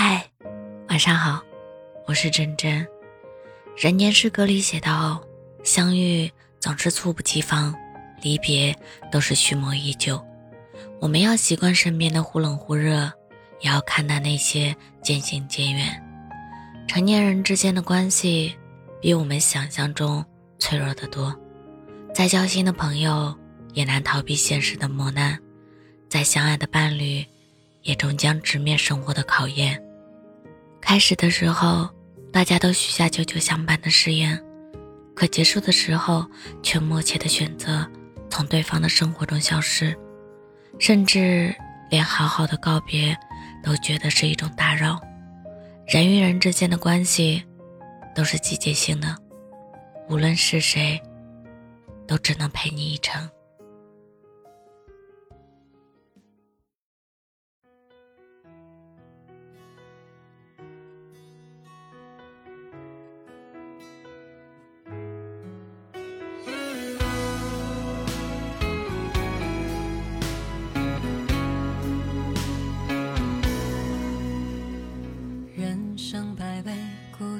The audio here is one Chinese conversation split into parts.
嗨，晚上好，我是真真。人间失格里写道：“相遇总是猝不及防，离别都是蓄谋已久。”我们要习惯身边的忽冷忽热，也要看淡那些渐行渐远。成年人之间的关系，比我们想象中脆弱的多。再交心的朋友，也难逃避现实的磨难；再相爱的伴侣，也终将直面生活的考验。开始的时候，大家都许下久久相伴的誓言，可结束的时候，却默契的选择从对方的生活中消失，甚至连好好的告别，都觉得是一种打扰。人与人之间的关系，都是季节性的，无论是谁，都只能陪你一程。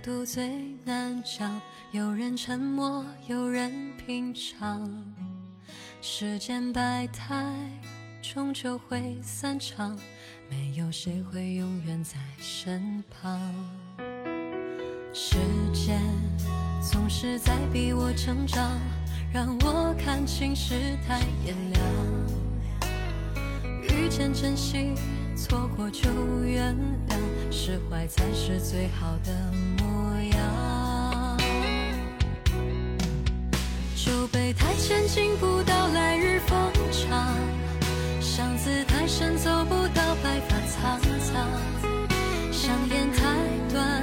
独最难讲，有人沉默，有人品尝。世间百态，终究会散场，没有谁会永远在身旁。时间总是在逼我成长，让我看清世态炎凉。遇见珍惜，错过就原谅，释怀才是最好的。模样，酒杯太浅敬不到来日方长，想姿太深走不到白发苍苍。想眼太短，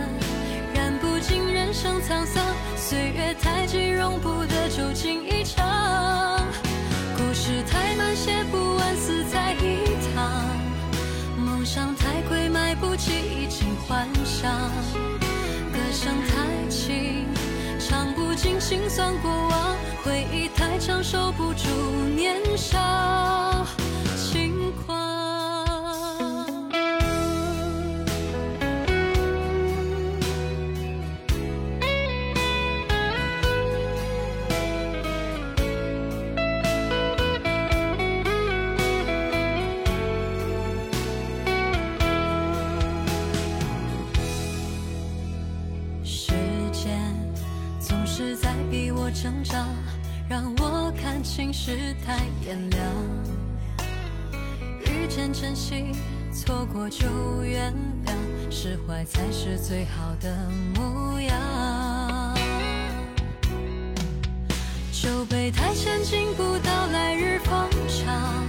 染不尽人生沧桑。岁月太急，容不得旧情一场。故事太慢，写不完，死在一趟。梦想太贵，买不起衣锦幻想。唱不尽心酸过往。回忆太长，守不住年少。成长让我看清世态炎凉，遇见珍惜，错过就原谅，释怀才是最好的模样。酒杯太浅，敬不到来日方长；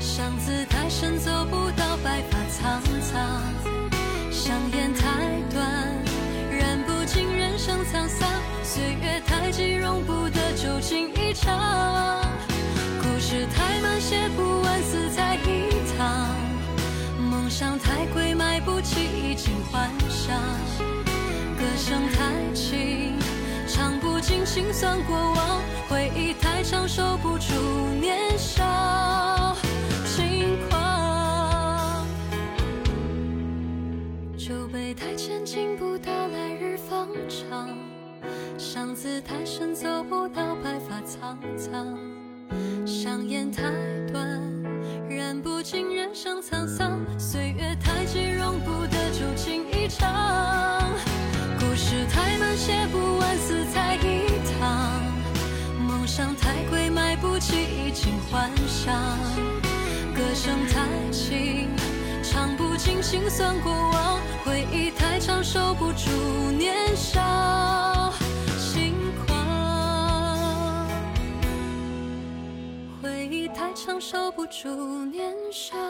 巷子太深，走不岁月太急，容不得旧情一场。故事太慢，写不完，死在一趟。梦想太贵，买不起衣锦幻想。歌声太轻，唱不尽心酸过往。回忆太长，守不住年少轻狂。酒杯太浅，敬不到来日方长。巷子太深，走不到白发苍苍。香烟太短，燃不尽人生沧桑。岁月太急，容不得旧情一场。故事太慢，写不完，死在一趟。梦想太贵，买不起衣锦幻想。歌声太轻，唱不尽心酸过往回忆太长守不住年少。轻狂回忆太长守不住年少。